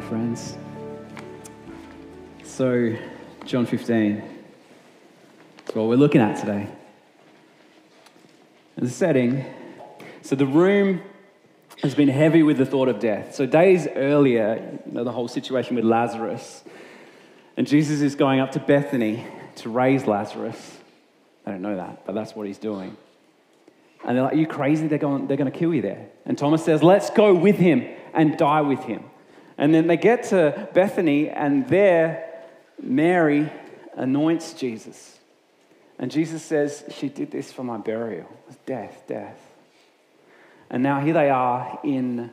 Friends. So, John 15. That's what we're looking at today. And the setting so, the room has been heavy with the thought of death. So, days earlier, you know, the whole situation with Lazarus, and Jesus is going up to Bethany to raise Lazarus. I don't know that, but that's what he's doing. And they're like, you crazy? They're going, they're going to kill you there. And Thomas says, Let's go with him and die with him. And then they get to Bethany, and there, Mary anoints Jesus. And Jesus says, She did this for my burial. It was Death, death. And now here they are in,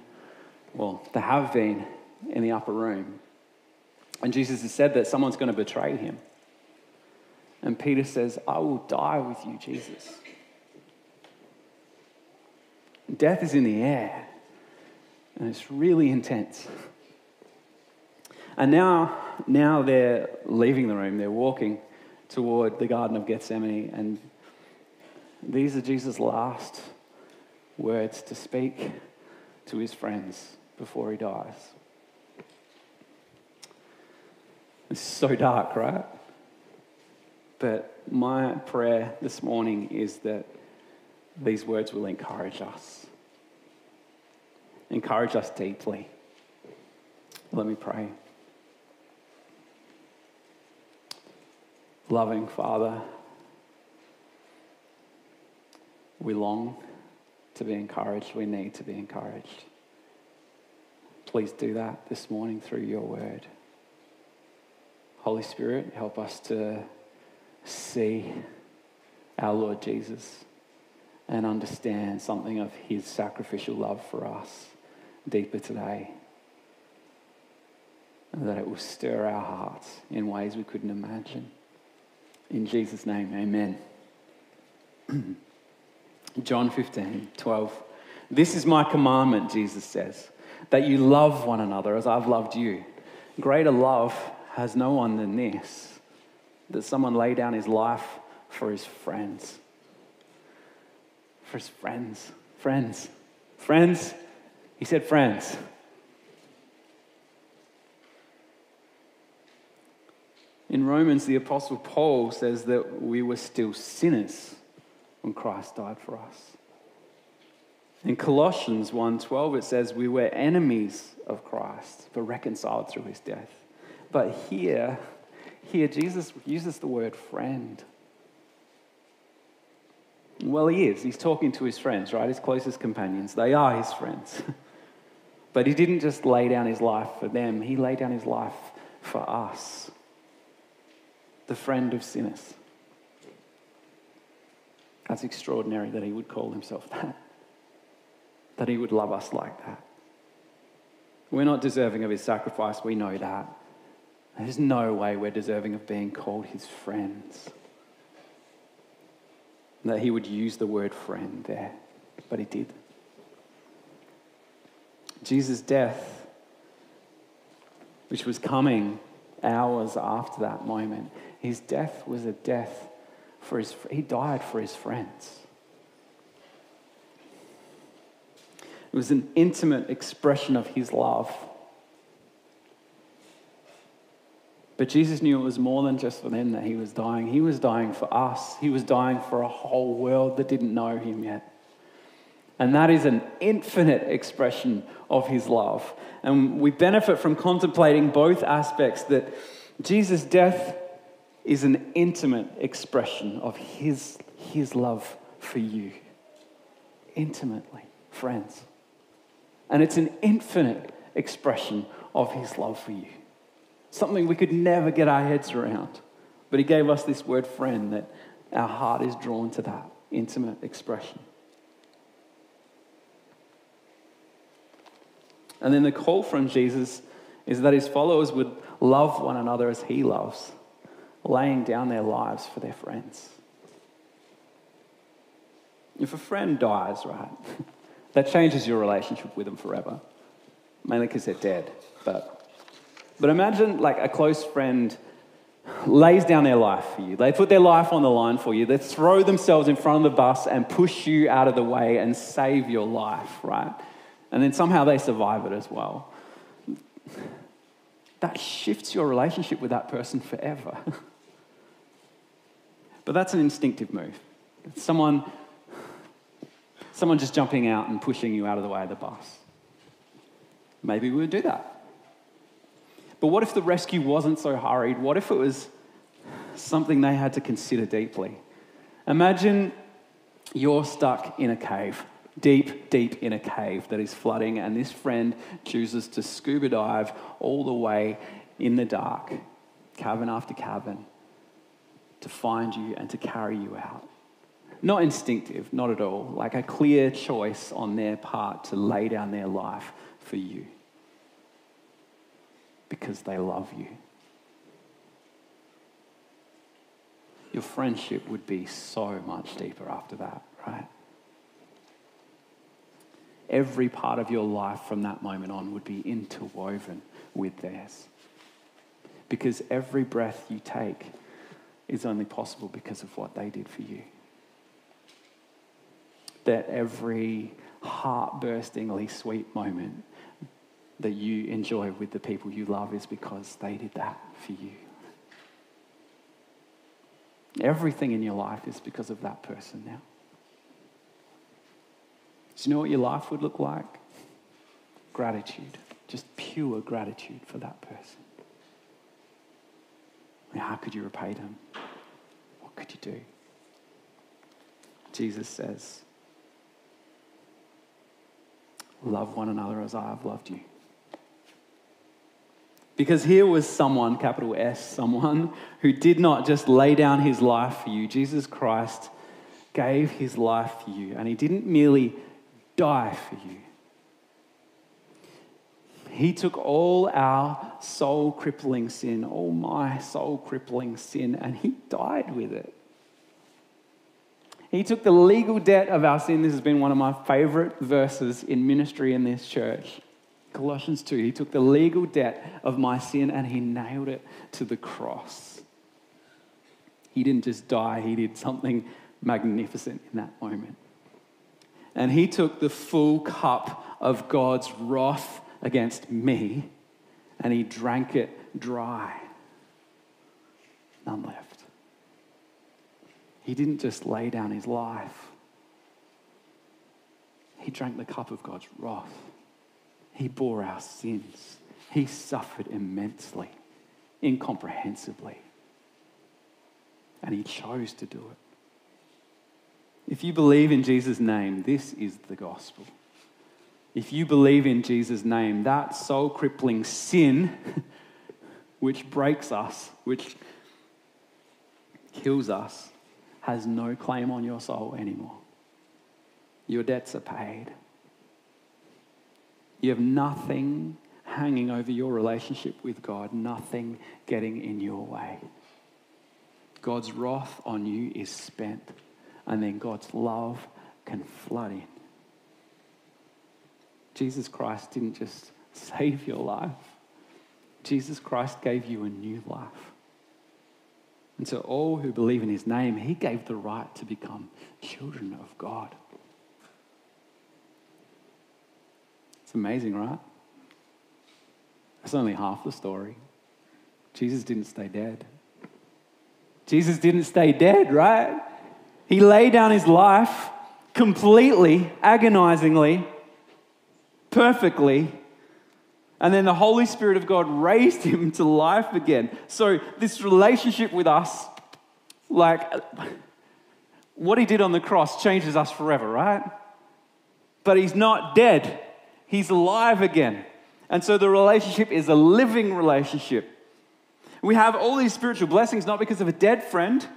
well, they have been in the upper room. And Jesus has said that someone's going to betray him. And Peter says, I will die with you, Jesus. Death is in the air, and it's really intense. And now, now they're leaving the room, they're walking toward the Garden of Gethsemane, and these are Jesus' last words to speak to his friends before he dies. It's so dark, right? But my prayer this morning is that these words will encourage us. Encourage us deeply. Let me pray. Loving Father, we long to be encouraged. We need to be encouraged. Please do that this morning through your word. Holy Spirit, help us to see our Lord Jesus and understand something of his sacrificial love for us deeper today. And that it will stir our hearts in ways we couldn't imagine. In Jesus' name, amen. John 15, 12. This is my commandment, Jesus says, that you love one another as I've loved you. Greater love has no one than this, that someone lay down his life for his friends. For his friends. Friends. Friends. He said, friends. In Romans, the Apostle Paul says that we were still sinners when Christ died for us. In Colossians 1:12 it says we were enemies of Christ but reconciled through his death. But here here Jesus uses the word friend. Well, he is. He's talking to his friends, right? His closest companions. They are his friends. but he didn't just lay down his life for them, he laid down his life for us, the friend of sinners. That's extraordinary that he would call himself that, that he would love us like that. We're not deserving of his sacrifice, we know that. There's no way we're deserving of being called his friends. That he would use the word friend there, but he did. Jesus' death, which was coming hours after that moment, his death was a death for his, he died for his friends. It was an intimate expression of his love. But Jesus knew it was more than just for them that he was dying. He was dying for us. He was dying for a whole world that didn't know him yet. And that is an infinite expression of his love. And we benefit from contemplating both aspects that Jesus' death is an intimate expression of his, his love for you. Intimately, friends. And it's an infinite expression of his love for you. Something we could never get our heads around. But he gave us this word friend that our heart is drawn to that intimate expression. And then the call from Jesus is that his followers would love one another as he loves laying down their lives for their friends. If a friend dies, right, that changes your relationship with them forever. Mainly because they're dead. But, but imagine like a close friend lays down their life for you. They put their life on the line for you. They throw themselves in front of the bus and push you out of the way and save your life, right? And then somehow they survive it as well. that shifts your relationship with that person forever. but that's an instinctive move. It's someone, someone just jumping out and pushing you out of the way of the bus. Maybe we would do that. But what if the rescue wasn't so hurried? What if it was something they had to consider deeply? Imagine you're stuck in a cave, deep, deep in a cave that is flooding, and this friend chooses to scuba dive all the way in the dark, cavern after cavern, to find you and to carry you out. Not instinctive, not at all, like a clear choice on their part to lay down their life for you because they love you. Your friendship would be so much deeper after that, right? Every part of your life from that moment on would be interwoven with theirs. Because every breath you take is only possible because of what they did for you. That every heart burstingly sweet moment that you enjoy with the people you love is because they did that for you. Everything in your life is because of that person now. Do you know what your life would look like? Gratitude. Just pure gratitude for that person. How could you repay them? What could you do? Jesus says, Love one another as I have loved you. Because here was someone, capital S, someone who did not just lay down his life for you. Jesus Christ gave his life for you, and he didn't merely die for you. He took all our soul crippling sin, all my soul crippling sin, and he died with it. He took the legal debt of our sin. This has been one of my favorite verses in ministry in this church. Colossians 2, he took the legal debt of my sin and he nailed it to the cross. He didn't just die, he did something magnificent in that moment. And he took the full cup of God's wrath against me and he drank it dry. None left. He didn't just lay down his life, he drank the cup of God's wrath. He bore our sins. He suffered immensely, incomprehensibly. And he chose to do it. If you believe in Jesus' name, this is the gospel. If you believe in Jesus' name, that soul crippling sin, which breaks us, which kills us, has no claim on your soul anymore. Your debts are paid. You have nothing hanging over your relationship with God, nothing getting in your way. God's wrath on you is spent, and then God's love can flood in. Jesus Christ didn't just save your life, Jesus Christ gave you a new life. And to all who believe in his name, he gave the right to become children of God. It's amazing, right? That's only half the story. Jesus didn't stay dead. Jesus didn't stay dead, right? He laid down his life completely, agonizingly, perfectly, and then the Holy Spirit of God raised him to life again. So, this relationship with us, like what he did on the cross, changes us forever, right? But he's not dead. He's alive again. And so the relationship is a living relationship. We have all these spiritual blessings not because of a dead friend.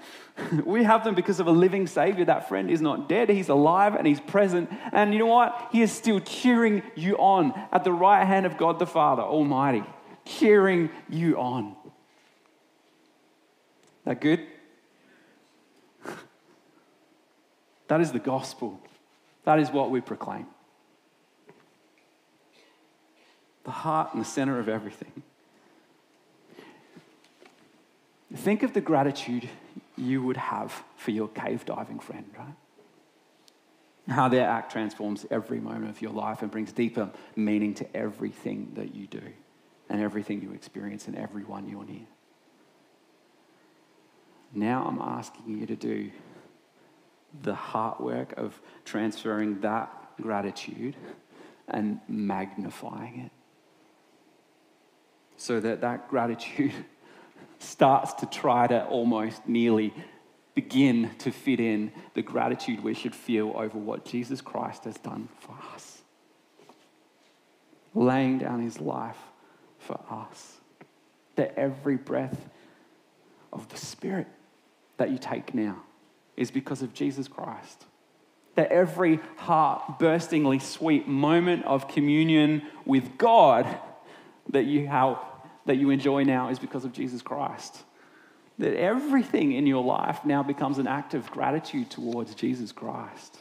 We have them because of a living Savior. That friend is not dead, He's alive and He's present. And you know what? He is still cheering you on at the right hand of God the Father Almighty, cheering you on. That good? That is the gospel. That is what we proclaim. the heart and the center of everything. Think of the gratitude you would have for your cave diving friend, right? How their act transforms every moment of your life and brings deeper meaning to everything that you do. and everything you experience and everyone you're near. Now I'm asking you to do the heart work of transferring that gratitude and magnifying it so that that gratitude starts to try to almost nearly begin to fit in the gratitude we should feel over what Jesus Christ has done for us. Laying down his life for us. That every breath of the Spirit that you take now is because of Jesus Christ. That every heart burstingly sweet moment of communion with God that you, have, that you enjoy now is because of Jesus Christ that everything in your life now becomes an act of gratitude towards Jesus Christ.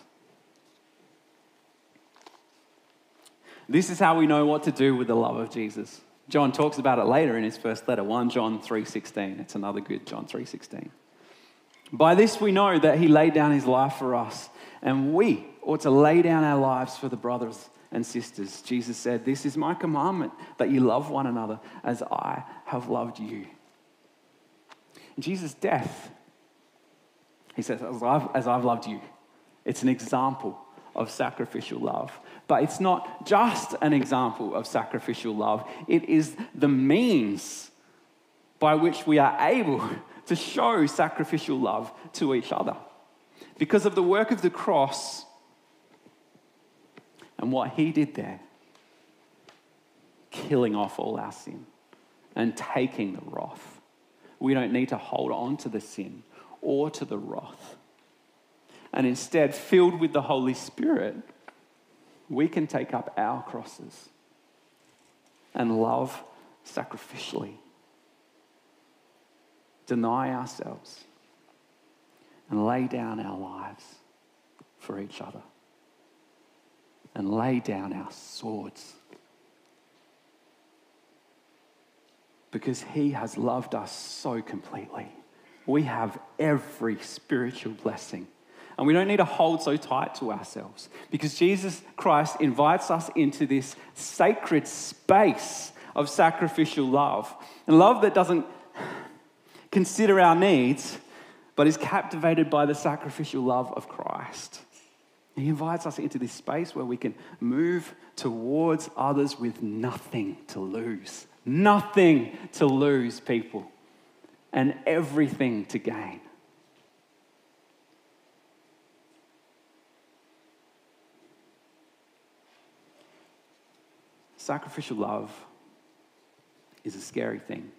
This is how we know what to do with the love of Jesus. John talks about it later in his first letter, 1 John 3:16. It's another good John 3:16. By this we know that he laid down his life for us, and we ought to lay down our lives for the brothers and sisters. Jesus said, "This is my commandment that you love one another as I have loved you." Jesus' death, he says, as I've, as I've loved you, it's an example of sacrificial love. But it's not just an example of sacrificial love, it is the means by which we are able to show sacrificial love to each other. Because of the work of the cross and what he did there, killing off all our sin and taking the wrath. We don't need to hold on to the sin or to the wrath. And instead, filled with the Holy Spirit, we can take up our crosses and love sacrificially, deny ourselves, and lay down our lives for each other, and lay down our swords because He has loved us so completely. We have every spiritual blessing. And we don't need to hold so tight to ourselves because Jesus Christ invites us into this sacred space of sacrificial love. And love that doesn't consider our needs, but is captivated by the sacrificial love of Christ. He invites us into this space where we can move towards others with nothing to lose. Nothing to lose, people, and everything to gain. Sacrificial love is a scary thing.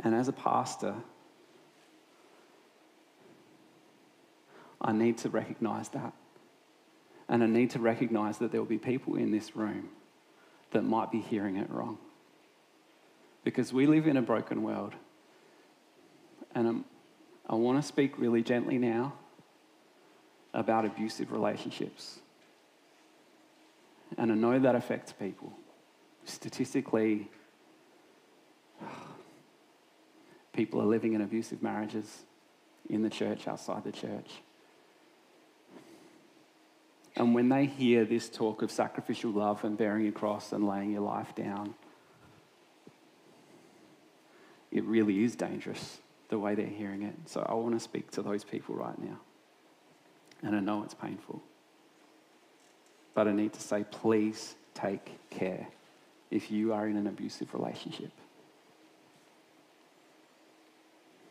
And as a pastor, I need to recognize that. And I need to recognize that there will be people in this room that might be hearing it wrong. Because we live in a broken world. And I'm, I want to speak really gently now about abusive relationships. And I know that affects people. Statistically, people are living in abusive marriages in the church, outside the church. And when they hear this talk of sacrificial love and bearing your cross and laying your life down, it really is dangerous the way they're hearing it. So I want to speak to those people right now. And I know it's painful. But I need to say, please take care if you are in an abusive relationship.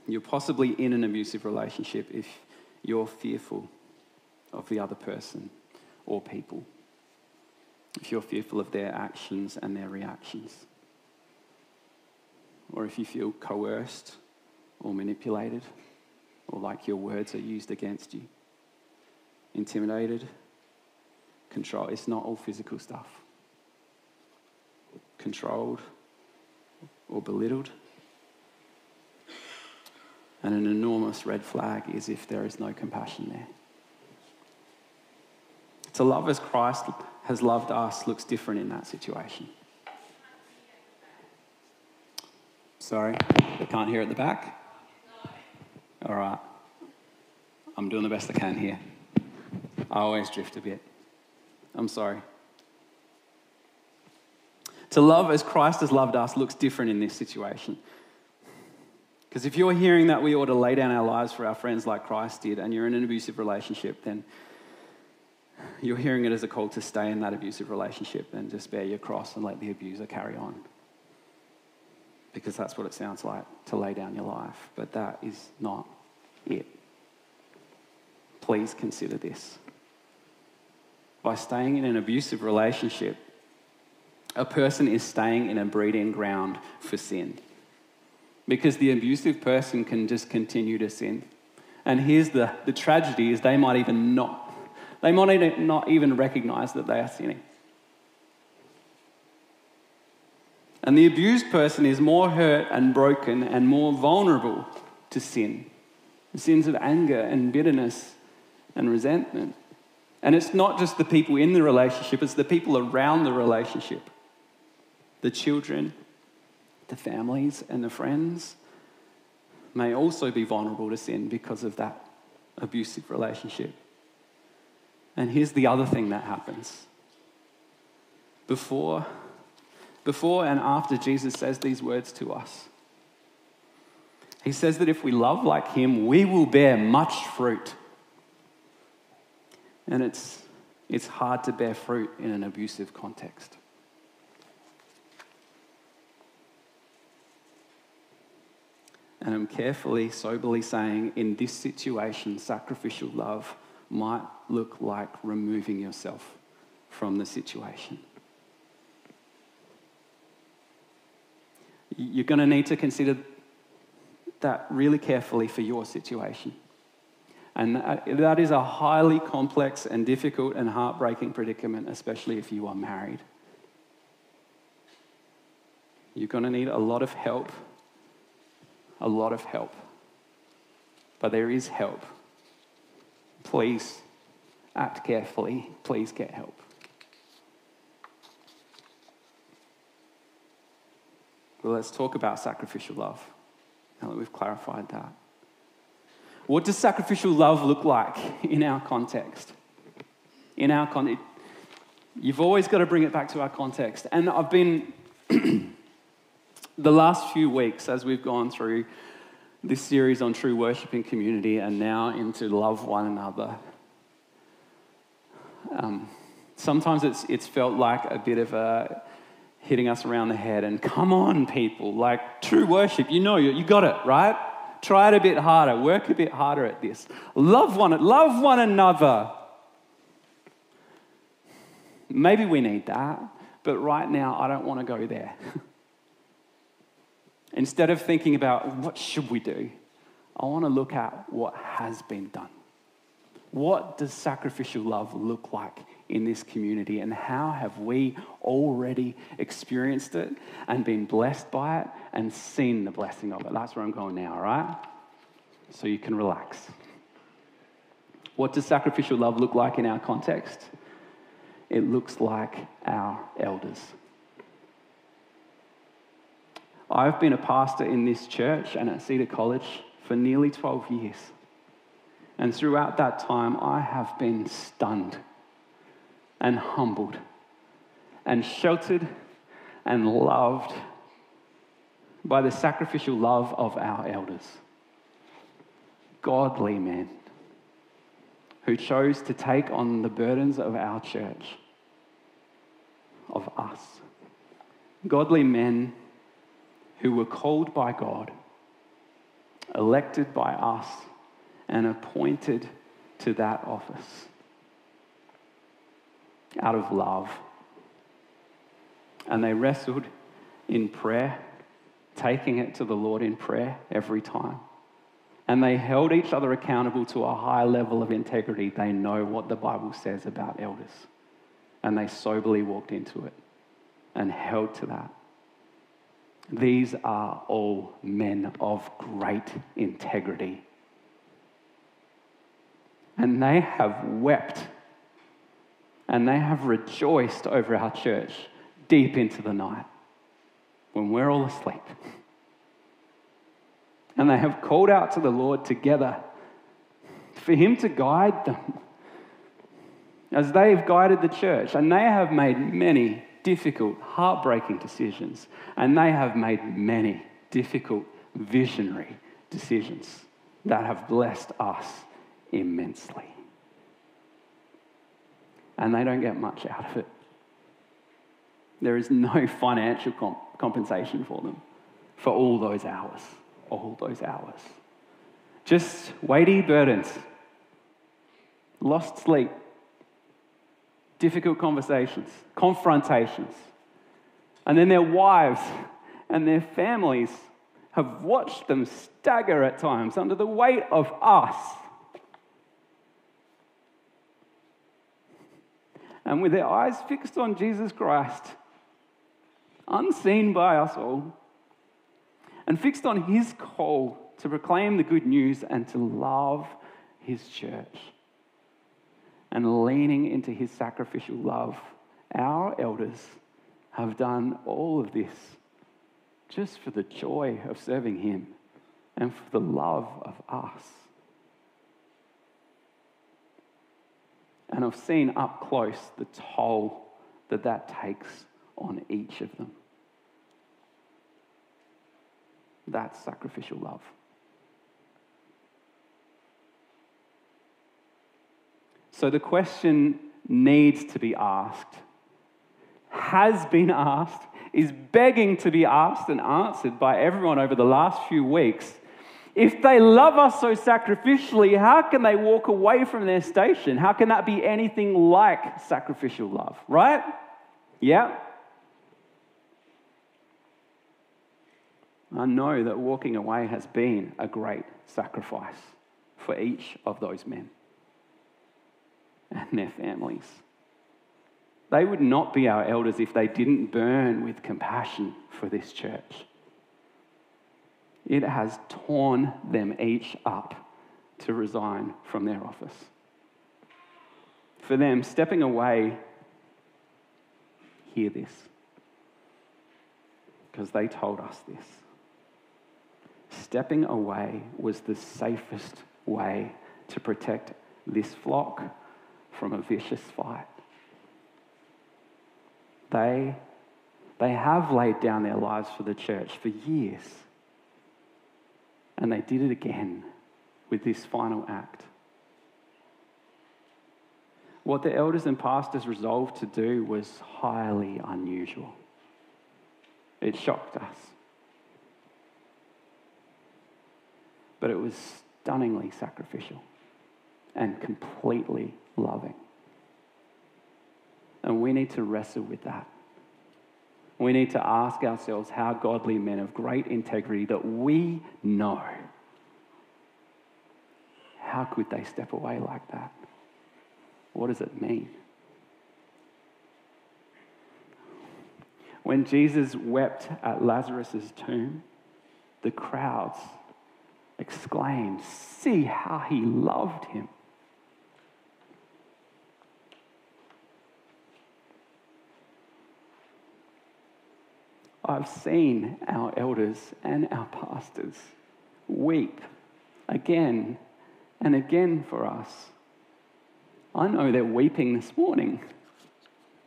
You're possibly in an abusive relationship if you're fearful of the other person or people. If you're fearful of their actions and their reactions, or if you feel coerced or manipulated, or like your words are used against you, intimidated, control. It's not all physical stuff. Controlled or belittled. And an enormous red flag is if there is no compassion there. To love as Christ has loved us looks different in that situation. Sorry, I can't hear at the back. All right. I'm doing the best I can here. I always drift a bit. I'm sorry. To love as Christ has loved us looks different in this situation. Because if you're hearing that we ought to lay down our lives for our friends like Christ did, and you're in an abusive relationship, then you're hearing it as a call to stay in that abusive relationship and just bear your cross and let the abuser carry on. Because that's what it sounds like to lay down your life. But that is not it. Please consider this. By staying in an abusive relationship, a person is staying in a breeding ground for sin. Because the abusive person can just continue to sin. And here's the, the tragedy is they might even not, they might not even recognize that they are sinning. And the abused person is more hurt and broken and more vulnerable to sin. The sins of anger and bitterness and resentment. And it's not just the people in the relationship, it's the people around the relationship the children, the families, and the friends may also be vulnerable to sin because of that abusive relationship. And here's the other thing that happens. Before, before and after Jesus says these words to us, he says that if we love like him, we will bear much fruit. And it's, it's hard to bear fruit in an abusive context. And I'm carefully, soberly saying, in this situation, sacrificial love might look like removing yourself from the situation. You're going to need to consider that really carefully for your situation. And that is a highly complex and difficult and heartbreaking predicament, especially if you are married. You're going to need a lot of help a lot of help. But there is help. Please act carefully. Please get help. Well, let's talk about sacrificial love now that we've clarified that. What does sacrificial love look like in our context? In our context, you've always got to bring it back to our context. And I've been the last few weeks, as we've gone through this series on true worship and community and now into love one another, um, sometimes it's, it's felt like a bit of a hitting us around the head and come on, people, like true worship, you know, you, you got it, right? Try it a bit harder, work a bit harder at this. Love one, love one another. Maybe we need that, but right now I don't want to go there. Instead of thinking about what should we do, I want to look at what has been done. What does sacrificial love look like in this community, and how have we already experienced it and been blessed by it and seen the blessing of it? That's where I'm going now, all right? So you can relax. What does sacrificial love look like in our context? It looks like our elders. I've been a pastor in this church and at Cedar College for nearly 12 years. And throughout that time, I have been stunned and humbled and sheltered and loved by the sacrificial love of our elders. Godly men who chose to take on the burdens of our church, of us. Godly men who were called by God, elected by us, and appointed to that office out of love. And they wrestled in prayer, taking it to the Lord in prayer every time. And they held each other accountable to a high level of integrity. They know what the Bible says about elders. And they soberly walked into it and held to that. These are all men of great integrity. And they have wept and they have rejoiced over our church deep into the night when we're all asleep. And they have called out to the Lord together for Him to guide them as they've guided the church. And they have made many difficult, heartbreaking decisions, and they have made many difficult, visionary decisions that have blessed us immensely. And they don't get much out of it. There is no financial comp- compensation for them for all those hours, all those hours. Just weighty burdens, lost sleep, difficult conversations, confrontations. And then their wives and their families have watched them stagger at times under the weight of us. And with their eyes fixed on Jesus Christ, unseen by us all, and fixed on his call to proclaim the good news and to love his church, and leaning into his sacrificial love, our elders have done all of this just for the joy of serving Him and for the love of us. And I've seen up close the toll that that takes on each of them. That's sacrificial love. So the question needs to be asked, has been asked, is begging to be asked and answered by everyone over the last few weeks. If they love us so sacrificially, how can they walk away from their station? How can that be anything like sacrificial love, right? Yeah? I know that walking away has been a great sacrifice for each of those men and their families. They would not be our elders if they didn't burn with compassion for this church. It has torn them each up to resign from their office. For them, stepping away, hear this, because they told us this. Stepping away was the safest way to protect this flock from a vicious fight. They, they have laid down their lives for the church for years. And they did it again with this final act. What the elders and pastors resolved to do was highly unusual. It shocked us. But it was stunningly sacrificial and completely loving. And we need to wrestle with that. We need to ask ourselves how godly men of great integrity that we know, how could they step away like that? What does it mean? When Jesus wept at Lazarus' tomb, the crowds exclaimed, See how he loved him. I've seen our elders and our pastors weep again and again for us. I know they're weeping this morning,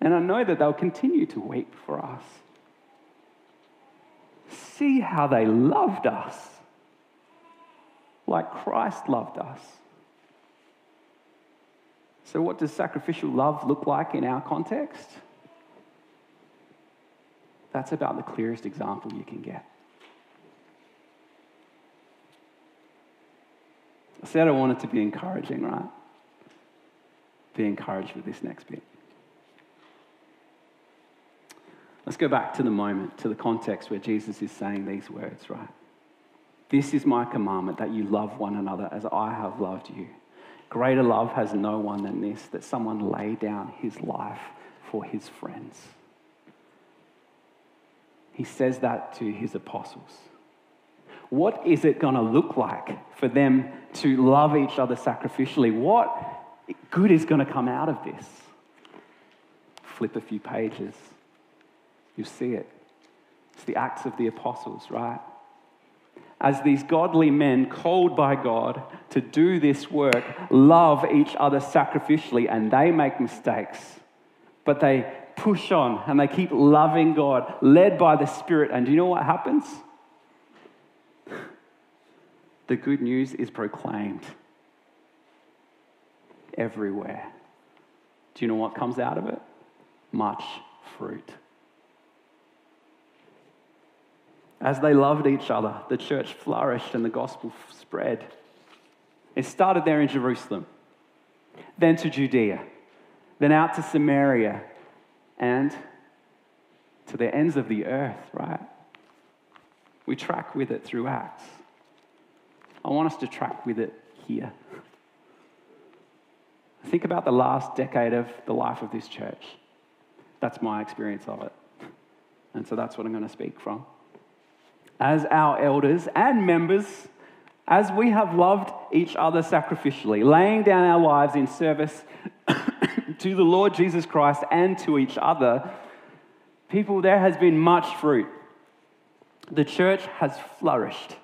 and I know that they'll continue to weep for us. See how they loved us like Christ loved us. So, what does sacrificial love look like in our context? That's about the clearest example you can get. I said I wanted to be encouraging, right? Be encouraged with this next bit. Let's go back to the moment, to the context where Jesus is saying these words, right? This is my commandment that you love one another as I have loved you. Greater love has no one than this, that someone lay down his life for his friends. He says that to his apostles. What is it going to look like for them to love each other sacrificially? What good is going to come out of this? Flip a few pages. You see it. It's the Acts of the Apostles, right? As these godly men called by God to do this work love each other sacrificially and they make mistakes, but they push on and they keep loving God, led by the Spirit. And do you know what happens? The good news is proclaimed everywhere. Do you know what comes out of it? Much fruit. As they loved each other, the church flourished and the gospel spread. It started there in Jerusalem, then to Judea, then out to Samaria, and to the ends of the earth, right? We track with it through Acts. I want us to track with it here. Think about the last decade of the life of this church. That's my experience of it. And so that's what I'm going to speak from. As our elders and members, as we have loved each other sacrificially, laying down our lives in service to the Lord Jesus Christ and to each other, people, there has been much fruit. The church has flourished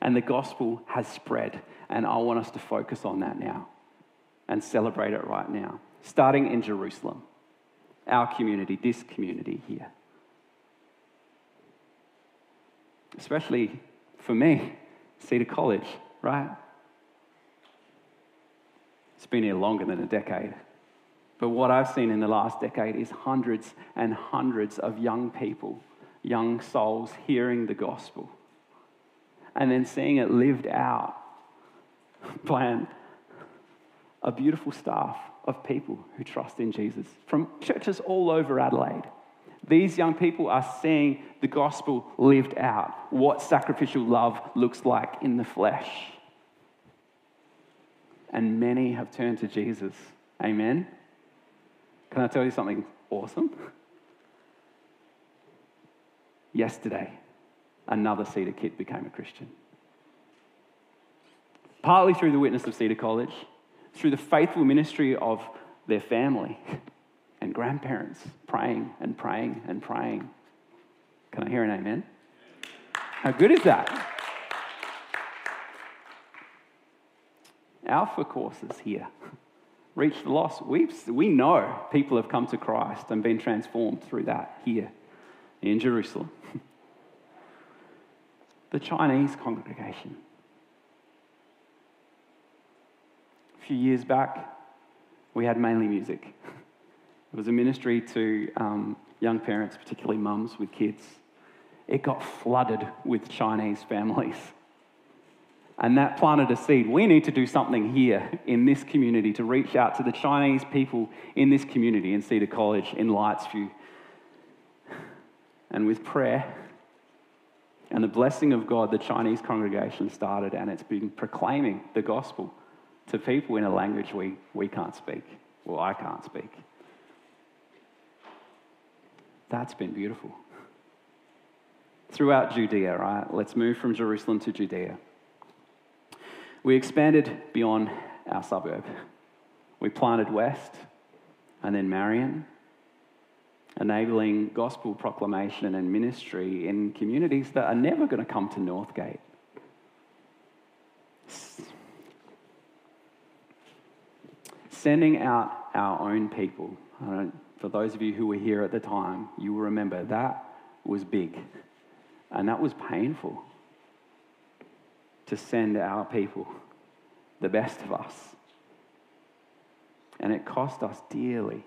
and the gospel has spread. And I want us to focus on that now and celebrate it right now, starting in Jerusalem, our community, this community here. Especially for me, Cedar College, right? It's been here longer than a decade. But what I've seen in the last decade is hundreds and hundreds of young people, young souls hearing the gospel and then seeing it lived out by a beautiful staff of people who trust in Jesus from churches all over Adelaide. These young people are seeing the gospel lived out, what sacrificial love looks like in the flesh. And many have turned to Jesus. Amen. Can I tell you something awesome? Yesterday, another Cedar kid became a Christian. Partly through the witness of Cedar College, through the faithful ministry of their family and grandparents praying and praying and praying. Can I hear an amen? How good is that? Alpha courses here. Reach the lost. We, we know people have come to Christ and been transformed through that here in Jerusalem. the Chinese congregation. A few years back, we had mainly music. It was a ministry to um, young parents, particularly mums with kids. It got flooded with Chinese families. And that planted a seed. We need to do something here in this community to reach out to the Chinese people in this community in Cedar College, in Lightsview. And with prayer and the blessing of God, the Chinese congregation started, and it's been proclaiming the gospel to people in a language we, we can't speak. Well, I can't speak. That's been beautiful. Throughout Judea, right? Let's move from Jerusalem to Judea. We expanded beyond our suburb. We planted west and then Marion, enabling gospel proclamation and ministry in communities that are never going to come to Northgate. Sending out our own people. for those of you who were here at the time, you will remember that was big and that was painful to send our people, the best of us. And it cost us dearly.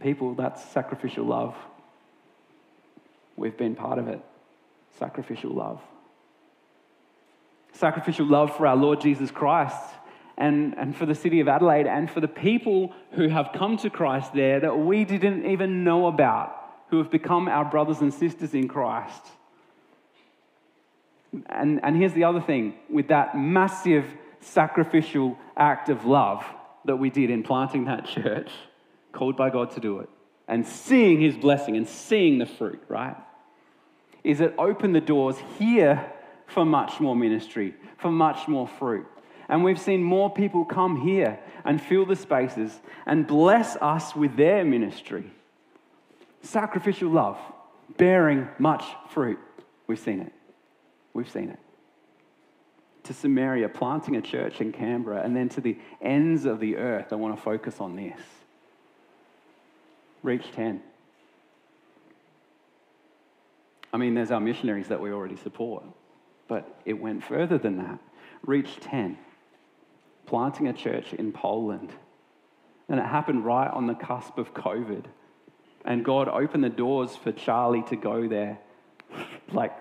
People, that's sacrificial love. We've been part of it. Sacrificial love. Sacrificial love for our Lord Jesus Christ and, and for the city of Adelaide and for the people who have come to Christ there that we didn't even know about, who have become our brothers and sisters in Christ. And, and here's the other thing with that massive sacrificial act of love that we did in planting that church, called by God to do it, and seeing his blessing and seeing the fruit, right? Is it opened the doors here for much more ministry, for much more fruit. And we've seen more people come here and fill the spaces and bless us with their ministry. Sacrificial love, bearing much fruit. We've seen it. We've seen it. To Samaria, planting a church in Canberra, and then to the ends of the earth, I want to focus on this. reach 10. I mean, there's our missionaries that we already support, but it went further than that. Reach 10, planting a church in Poland. And it happened right on the cusp of COVID. And God opened the doors for Charlie to go there, like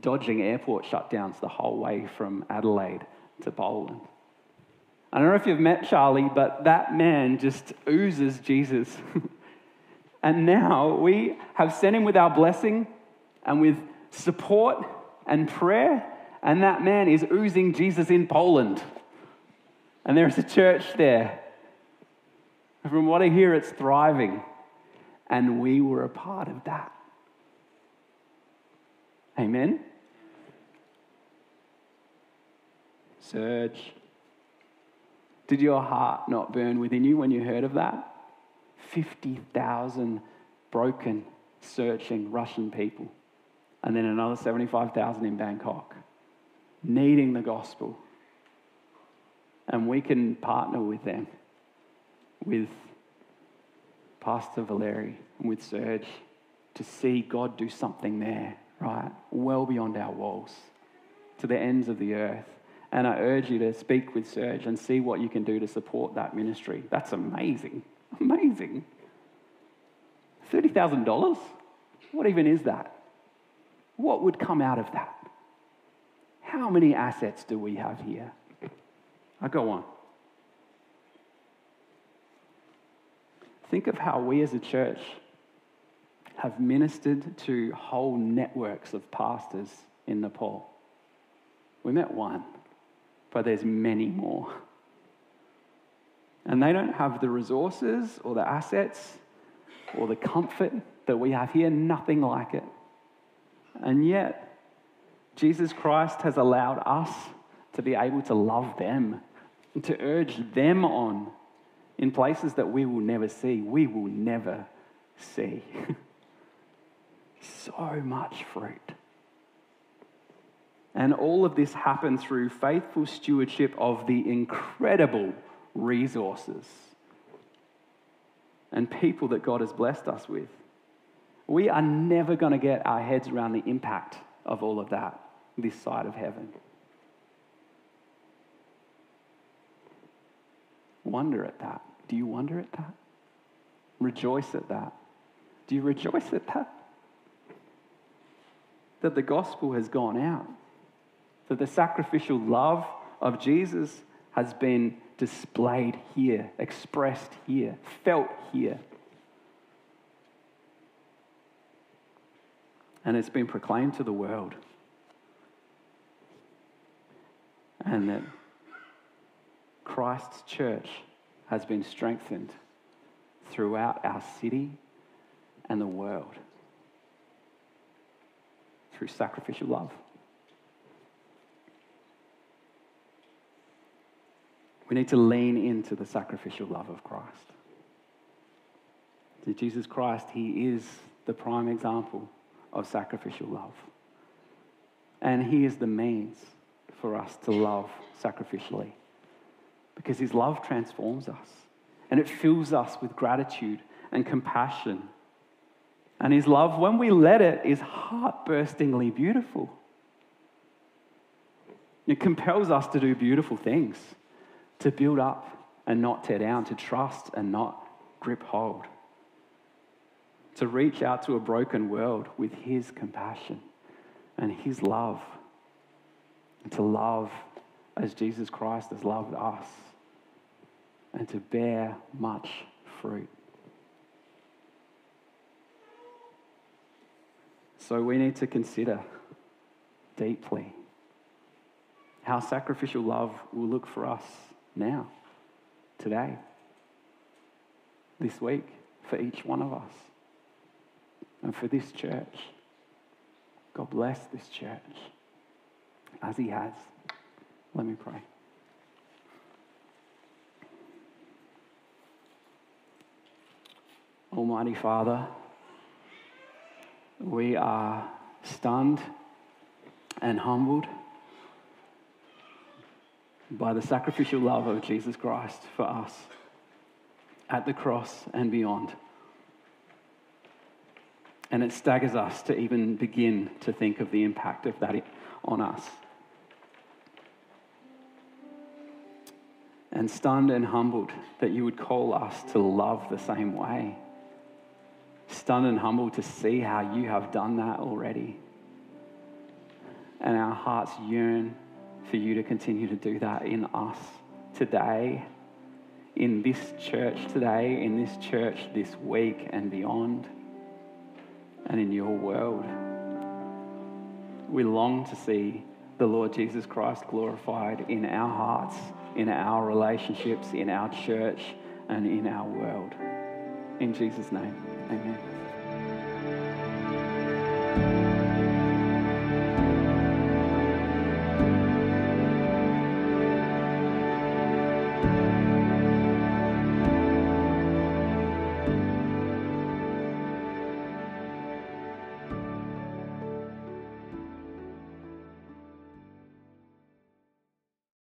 dodging airport shutdowns the whole way from Adelaide to Poland. I don't know if you've met Charlie, but that man just oozes Jesus. and now we have sent him with our blessing and with support and prayer, and that man is oozing Jesus in Poland. And there's a church there. From what I hear, it's thriving. And we were a part of that. Amen? Serge. Did your heart not burn within you when you heard of that? 50,000 broken, searching Russian people and then another 75,000 in Bangkok, needing the gospel. And we can partner with them, with Pastor Valeri and with Serge, to see God do something there, right? Well beyond our walls, to the ends of the earth. And I urge you to speak with Serge and see what you can do to support that ministry. That's amazing. Amazing. $30,000? What even is that? What would come out of that? How many assets do we have here? I go on. Think of how we as a church have ministered to whole networks of pastors in Nepal. We met one, but there's many more. And they don't have the resources or the assets or the comfort that we have here, nothing like it. And yet, Jesus Christ has allowed us to be able to love them, and to urge them on in places that we will never see, we will never see. so much fruit. And all of this happened through faithful stewardship of the incredible resources and people that God has blessed us with. We are never going to get our heads around the impact of all of that this side of heaven. Wonder at that. Do you wonder at that? Rejoice at that. Do you rejoice at that? That the gospel has gone out, that the sacrificial love of Jesus has been displayed here, expressed here, felt here. and it's been proclaimed to the world. And that Christ's church has been strengthened throughout our city and the world through sacrificial love. We need to lean into the sacrificial love of Christ. To Jesus Christ, He is the prime example of sacrificial love. And He is the means for us to love sacrificially because His love transforms us and it fills us with gratitude and compassion. And His love, when we let it, is heart-burstingly beautiful. It compels us to do beautiful things, to build up and not tear down, to trust and not grip hold to reach out to a broken world with His compassion and His love, and to love as Jesus Christ has loved us, and to bear much fruit. So we need to consider deeply how sacrificial love will look for us now, today, this week, for each one of us and for this church. God bless this church as He has. Let me pray. Almighty Father, we are stunned and humbled by the sacrificial love of Jesus Christ for us at the cross and beyond. And it staggers us to even begin to think of the impact of that on us. And stunned and humbled that you would call us to love the same way. Stunned and humbled to see how you have done that already. And our hearts yearn for you to continue to do that in us today, in this church today, in this church this week and beyond, and in your world. We long to see the Lord Jesus Christ glorified in our hearts, in our relationships, in our church, and in our world. In Jesus' name, amen thank you